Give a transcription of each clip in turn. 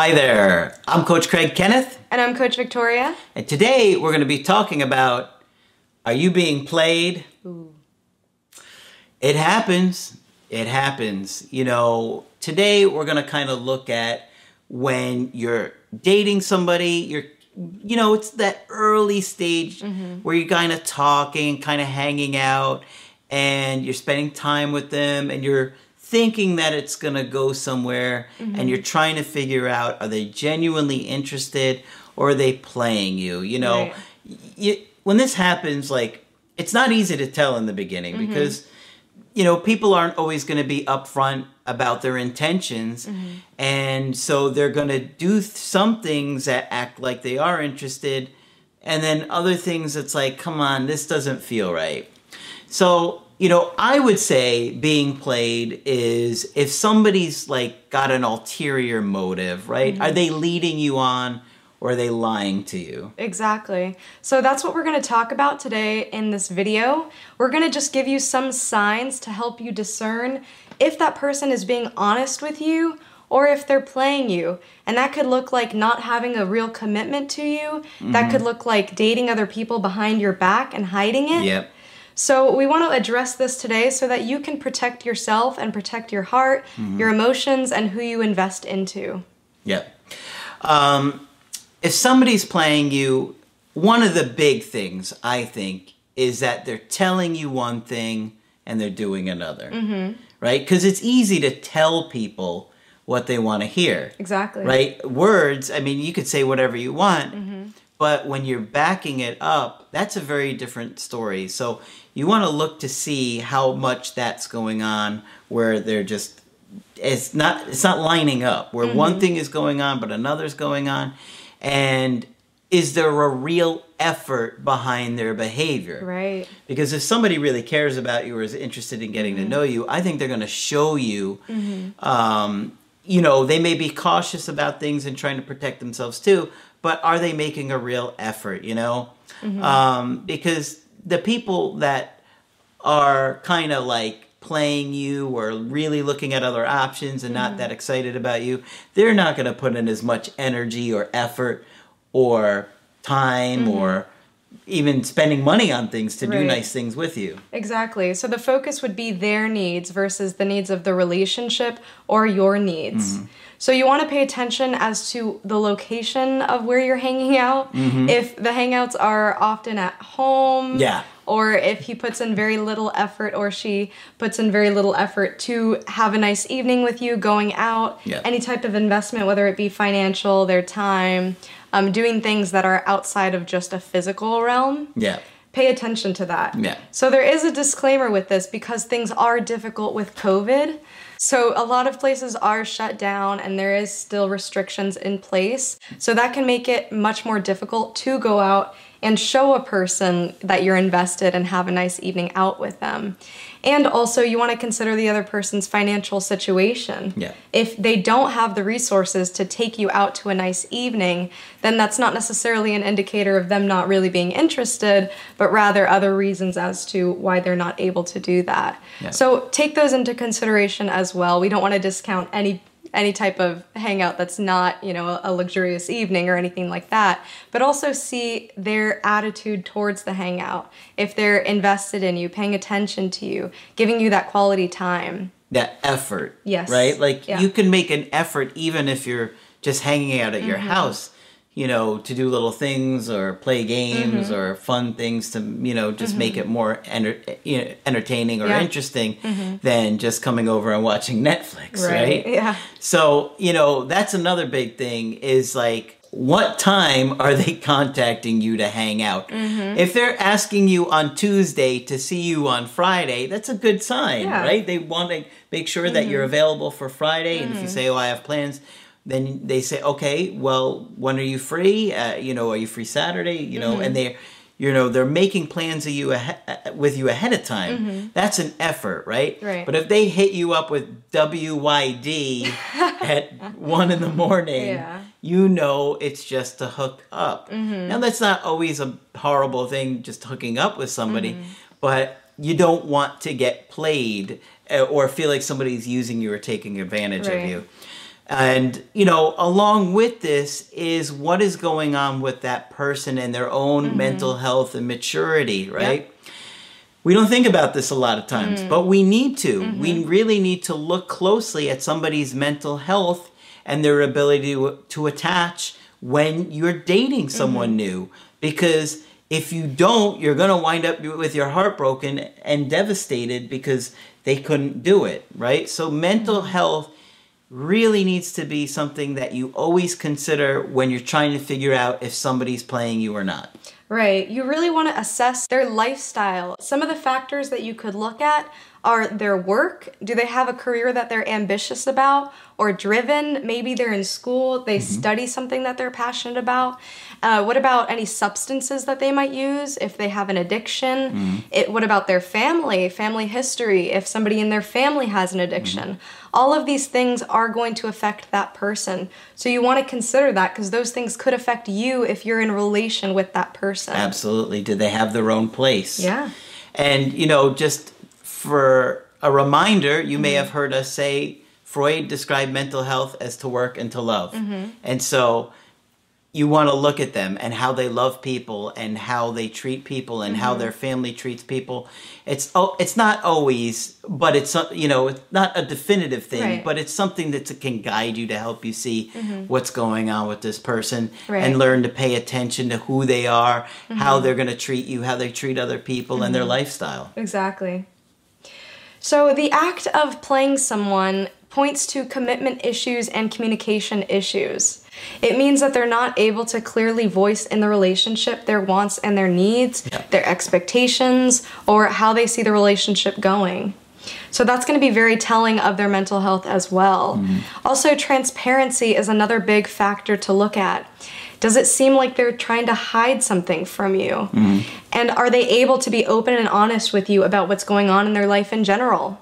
Hi there, I'm Coach Craig Kenneth. And I'm Coach Victoria. And today we're going to be talking about Are you being played? Ooh. It happens. It happens. You know, today we're going to kind of look at when you're dating somebody, you're you know, it's that early stage mm-hmm. where you're kind of talking, kind of hanging out, and you're spending time with them, and you're thinking that it's going to go somewhere, mm-hmm. and you're trying to figure out are they genuinely interested or are they playing you? You know, right. you, when this happens, like, it's not easy to tell in the beginning mm-hmm. because you know, people aren't always going to be upfront about their intentions. Mm-hmm. And so they're going to do some things that act like they are interested. And then other things that's like, come on, this doesn't feel right. So, you know, I would say being played is if somebody's like got an ulterior motive, right? Mm-hmm. Are they leading you on? or are they lying to you? Exactly. So that's what we're going to talk about today in this video. We're going to just give you some signs to help you discern if that person is being honest with you or if they're playing you. And that could look like not having a real commitment to you. Mm-hmm. That could look like dating other people behind your back and hiding it. Yep. So, we want to address this today so that you can protect yourself and protect your heart, mm-hmm. your emotions, and who you invest into. Yep. Um, if somebody's playing you, one of the big things I think is that they're telling you one thing and they're doing another. Mm-hmm. Right? Because it's easy to tell people what they want to hear. Exactly. Right? Words, I mean, you could say whatever you want, mm-hmm. But when you're backing it up, that's a very different story. So you want to look to see how much that's going on where they're just it's not it's not lining up where mm-hmm. one thing is going on but another's going on and is there a real effort behind their behavior? Right. Because if somebody really cares about you or is interested in getting mm-hmm. to know you, I think they're going to show you. Mm-hmm. Um, you know, they may be cautious about things and trying to protect themselves too, but are they making a real effort? You know, mm-hmm. um, because the people that are kind of like playing you or really looking at other options and not mm-hmm. that excited about you, they're not going to put in as much energy or effort or time mm-hmm. or even spending money on things to right. do nice things with you. Exactly. So the focus would be their needs versus the needs of the relationship or your needs. Mm-hmm. So you want to pay attention as to the location of where you're hanging out. Mm-hmm. If the hangouts are often at home, yeah or if he puts in very little effort or she puts in very little effort to have a nice evening with you, going out, yeah. any type of investment, whether it be financial, their time, um, doing things that are outside of just a physical realm. Yeah. Pay attention to that. Yeah. So there is a disclaimer with this because things are difficult with COVID. So a lot of places are shut down and there is still restrictions in place. So that can make it much more difficult to go out and show a person that you're invested and have a nice evening out with them. And also, you want to consider the other person's financial situation. Yeah. If they don't have the resources to take you out to a nice evening, then that's not necessarily an indicator of them not really being interested, but rather other reasons as to why they're not able to do that. Yeah. So take those into consideration as well. We don't want to discount any any type of hangout that's not, you know, a luxurious evening or anything like that, but also see their attitude towards the hangout. If they're invested in you, paying attention to you, giving you that quality time. That effort. Yes. Right? Like yeah. you can make an effort even if you're just hanging out at mm-hmm. your house you know, to do little things or play games mm-hmm. or fun things to, you know, just mm-hmm. make it more enter- you know, entertaining or yeah. interesting mm-hmm. than just coming over and watching Netflix, right. right? Yeah. So, you know, that's another big thing is like what time are they contacting you to hang out? Mm-hmm. If they're asking you on Tuesday to see you on Friday, that's a good sign, Yeah. Mm-hmm. right? They want to make sure that you're available for Friday. And if you say, oh, I have plans, then they say, okay, well, when are you free? Uh, you know, are you free Saturday? You know, Mm-hmm. and they, you know, they're making plans of you ahe- uh, with you ahead of time. That's an effort, right? Mm-hmm. Right. But if they hit you up with WYD at one in the morning, Yeah. you know it's just to hook up. Mm-hmm. Now that's not always a horrible thing, just hooking up with somebody, Mm-hmm. but you don't want to get played uh, or feel like somebody's using you or taking advantage of you. And, you know, along with this is what is going on with that person and their own Mm-hmm. mental health and maturity, right? We don't think about this a lot of times, mm. but we need to. We mm-hmm. really need to look closely at somebody's mental health and their ability to, to attach when you're dating someone mm-hmm. new. Because if you don't, you're going to wind up with your heart broken and devastated because they couldn't do it, right? So, mental mm-hmm. health really needs to be something that you always consider when you're trying to figure out if somebody's playing you or not. Right. You really want to assess their lifestyle. Some of the factors that you could look at are their work. Do they have a career that they're ambitious about or driven? Maybe they're in school, they mm-hmm. study something that they're passionate about. Uh, what about any substances that they might use if they have an addiction? Mm-hmm. It, what about their family, family history, if somebody in their family has an addiction? Mm-hmm. All of these things are going to affect that person. So you want to consider that because those things could affect you if you're in relation with that person. Absolutely. Do they have their own place? Yeah. And, you know, just for a reminder, you Mm-hmm. may have heard us say Freud described mental health as to work and to love. Mm-hmm. And so you want to look at them and how they love people and how they treat people and Mm-hmm. how their family treats people. It's oh, it's not always, but it's you know, it's not a definitive thing, Right. but it's something that can guide you to help you see what's going on with this person Mm-hmm. Right. and learn to pay attention to who they are, how Mm-hmm. they're going to treat you, how they treat other people and their lifestyle. Exactly. So the act of playing someone points to commitment issues and communication issues. It means that they're not able to clearly voice in the relationship their wants and their needs, Yeah. their expectations, or how they see the relationship going. So that's going to be very telling of their mental health as well. Mm-hmm. Also, transparency is another big factor to look at. Does it seem like they're trying to hide something from you? Mm-hmm. And are they able to be open and honest with you about what's going on in their life in general?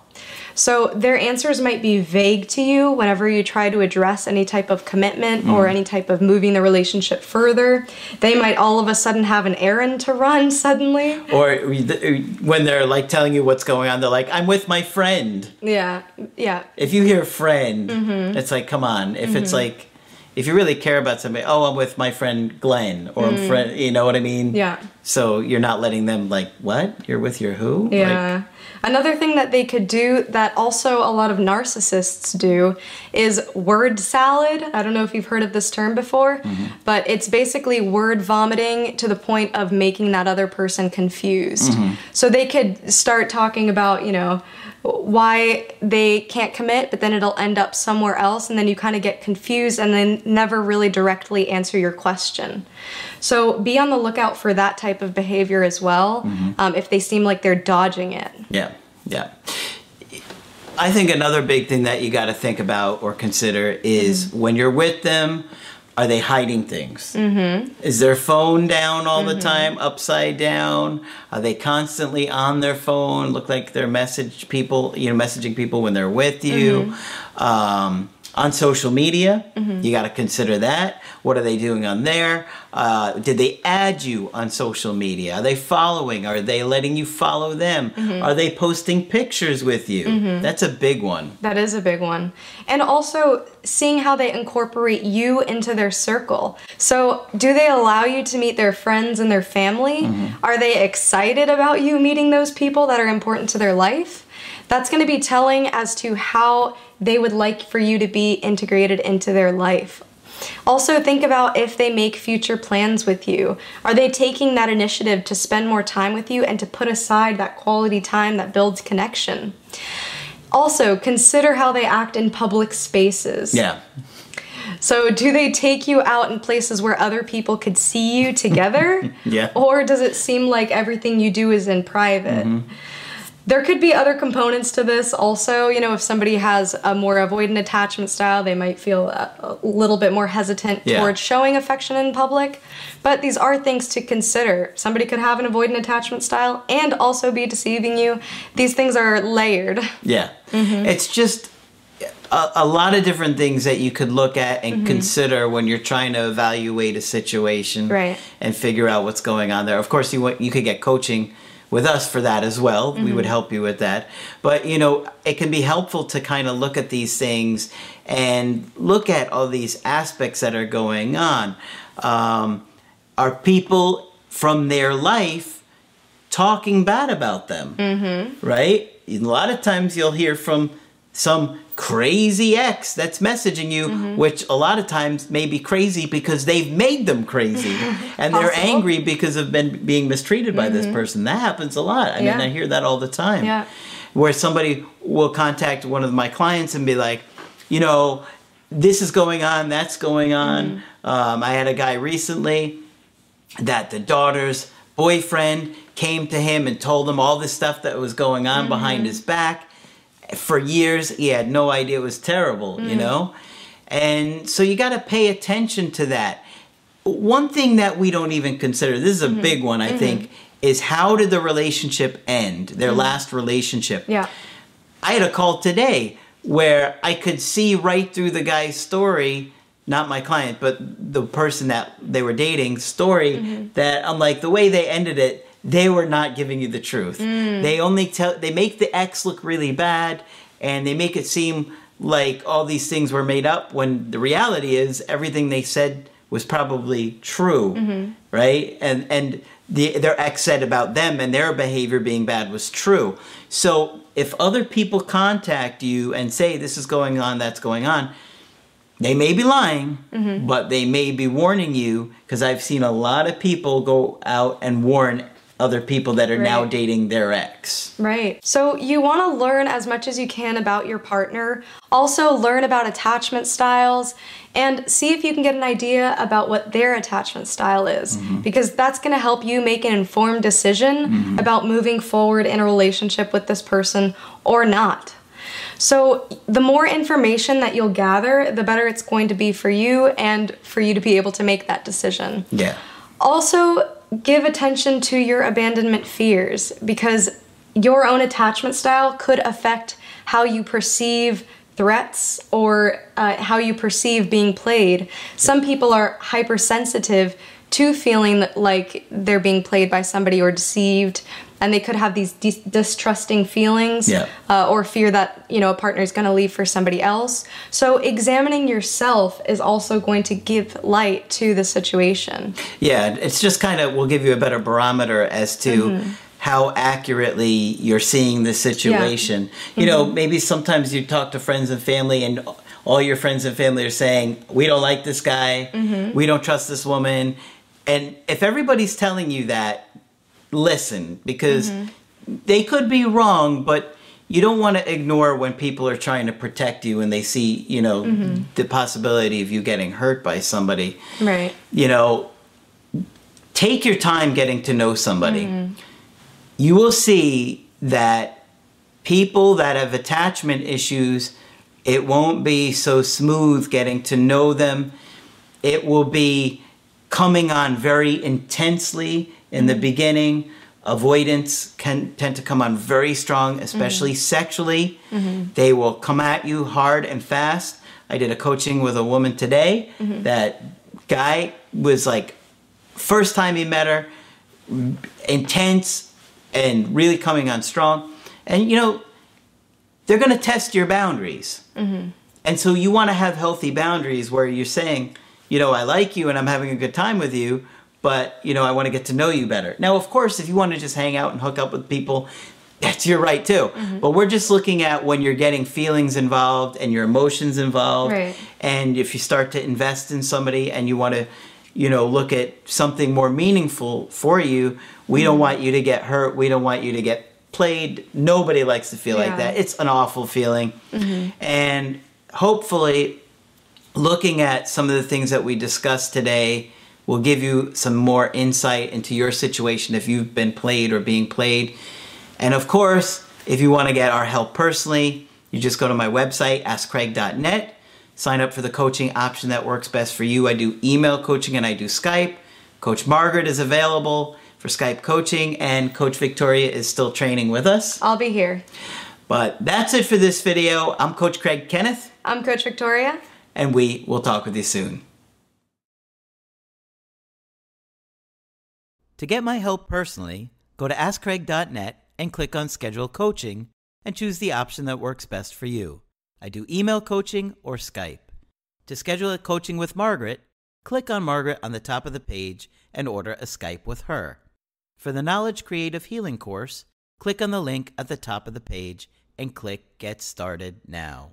So their answers might be vague to you whenever you try to address any type of commitment or mm-hmm. any type of moving the relationship further. They might all of a sudden have an errand to run suddenly. Or when they're like telling you what's going on, they're like, "I'm with my friend." Yeah, yeah, If you hear friend, Mm-hmm. it's like, come on. If it's mm-hmm. like, if you really care about somebody, oh, I'm with my friend Glenn, or I'm friend, you know what I mean? Mm. yeah. So you're not letting them like, what? You're with your who? Yeah. Another thing that they could do that also a lot of narcissists do is word salad. I don't know if you've heard of this term before, mm-hmm. but it's basically word vomiting to the point of making that other person confused. Mm-hmm. So they could start talking about, you know, why they can't commit, but then it'll end up somewhere else, and then you kind of get confused and then never really directly answer your question. So be on the lookout for that type of behavior as well um, if they seem like they're dodging it. Yeah, yeah. I think another big thing that you got to think about or consider is Mm-hmm. when you're with them, are they hiding things? Mm-hmm. Is their phone down all Mm-hmm. the time, upside down? Are they constantly on their phone? Look like they're message people, you know, messaging people when they're with you. Mm-hmm. Um, on social media, you got to consider that. What are they doing on there? Uh, did they add you on social media? Are they following? Are they letting you follow them? Mm-hmm. Are they posting pictures with you? That's a big one. That is a big one. And also seeing how they incorporate you into their circle. So, do they allow you to meet their friends and their family? Are they excited about you meeting those people that are important to their life? That's going to be telling as to how they would like for you to be integrated into their life. Also, think about if they make future plans with you. Are they taking that initiative to spend more time with you and to put aside that quality time that builds connection? Also, consider how they act in public spaces. Yeah. So, do they take you out in places where other people could see you together? Yeah. Or does it seem like everything you do is in private? Mm-hmm. There could be other components to this also. You know, if somebody has a more avoidant attachment style, they might feel a, a little bit more hesitant Yeah. towards showing affection in public. But these are things to consider. Somebody could have an avoidant attachment style and also be deceiving you. These things are layered. Yeah. Mm-hmm. It's just a, a lot of different things that you could look at Mm-hmm. and consider when you're trying to evaluate a situation Right. and figure out what's going on there. Of course, you want, you could get coaching with us for that as well. We Mm-hmm. would help you with that. But, you know, it can be helpful to kind of look at these things and look at all these aspects that are going on. Um, are people from their life talking bad about them? Mm-hmm. Right? A lot of times you'll hear from some crazy ex that's messaging you, Mm-hmm. which a lot of times may be crazy because they've made them crazy and they're. Mm-hmm. angry because of been being mistreated by this person. That happens a lot. I Yeah. mean, I hear that all the time. Yeah. Where somebody will contact one of my clients and be like, you know, this is going on, that's going on. Mm-hmm. Um, I had a guy recently that the daughter's boyfriend came to him and told him all this stuff that was going on Mm-hmm. behind his back. For years, he had no idea it was terrible, you Mm. know? And so you got to pay attention to that. One thing that we don't even consider, this is a Mm-hmm. big one, I think, is how did the relationship end, their last relationship? Mm-hmm. Yeah. I had a call today where I could see right through the guy's story, not my client, but the person that they were dating story Mm-hmm. that I'm like the way they ended it, they were not giving you the truth. Mm. They only tell they make the ex look really bad and they make it seem like all these things were made up when the reality is everything they said was probably true, Mm-hmm. right? And and the, their ex said about them and their behavior being bad was true. So if other people contact you and say this is going on, that's going on, they may be lying, Mm-hmm. but they may be warning you because I've seen a lot of people go out and warn other people that are now dating their ex. Right. So you want to learn as much as you can about your partner. Also, learn about attachment styles and see if you can get an idea about what their attachment style is, mm-hmm. because that's going to help you make an informed decision mm-hmm. about moving forward in a relationship with this person or not. So, the more information that you'll gather, the better it's going to be for you and for you to be able to make that decision. Yeah. Also, give attention to your abandonment fears because your own attachment style could affect how you perceive threats or uh, how you perceive being played. Some people are hypersensitive to feeling like they're being played by somebody or deceived, and they could have these dis- distrusting feelings Yeah. uh, or fear that you know a partner is going to leave for somebody else. So examining yourself is also going to give light to the situation. Yeah, it's just kind of will give you a better barometer as to mm-hmm. how accurately you're seeing the situation. You know, mm-hmm. maybe sometimes you talk to friends and family and all your friends and family are saying, "We don't like this guy. Mm-hmm. We don't trust this woman." And if everybody's telling you that, listen because mm-hmm. they could be wrong, but you don't want to ignore when people are trying to protect you and they see, you know, mm-hmm. the possibility of you getting hurt by somebody Right. you know, take your time getting to know somebody. Mm-hmm. You will see that people that have attachment issues, it won't be so smooth getting to know them. It will be coming on very intensely in the mm-hmm. beginning. Avoidance can tend to come on very strong, especially mm-hmm. sexually. Mm-hmm. They will come at you hard and fast. I did a coaching with a woman today. That guy was like, first time he met her, intense and really coming on strong. And you know, they're going to test your boundaries. And so you want to have healthy boundaries where you're saying, you know, I like you and I'm having a good time with you, but you know, I want to get to know you better. Now, of course, if you want to just hang out and hook up with people, that's your right too. Mm-hmm. But we're just looking at when you're getting feelings involved and your emotions involved. Right. And if you start to invest in somebody and you want to, you know, look at something more meaningful for you, we don't mm-hmm. want you to get hurt. We don't want you to get played. Nobody likes to feel Yeah. like that. It's an awful feeling. Mm-hmm. And hopefully, looking at some of the things that we discussed today will give you some more insight into your situation if you've been played or being played. And of course, if you want to get our help personally, you just go to my website, askcraig.net, sign up for the coaching option that works best for you. I do email coaching and I do Skype. Coach Margaret is available for Skype coaching, and Coach Victoria is still training with us. I'll be here. But that's it for this video. I'm Coach Craig Kenneth. I'm Coach Victoria. And we will talk with you soon. To get my help personally, go to AskCraig.net and click on Schedule Coaching and choose the option that works best for you. I do email coaching or Skype. To schedule a coaching with Margaret, click on Margaret on the top of the page and order a Skype with her. For the Knowledge Creative Healing course, click on the link at the top of the page and click Get Started Now.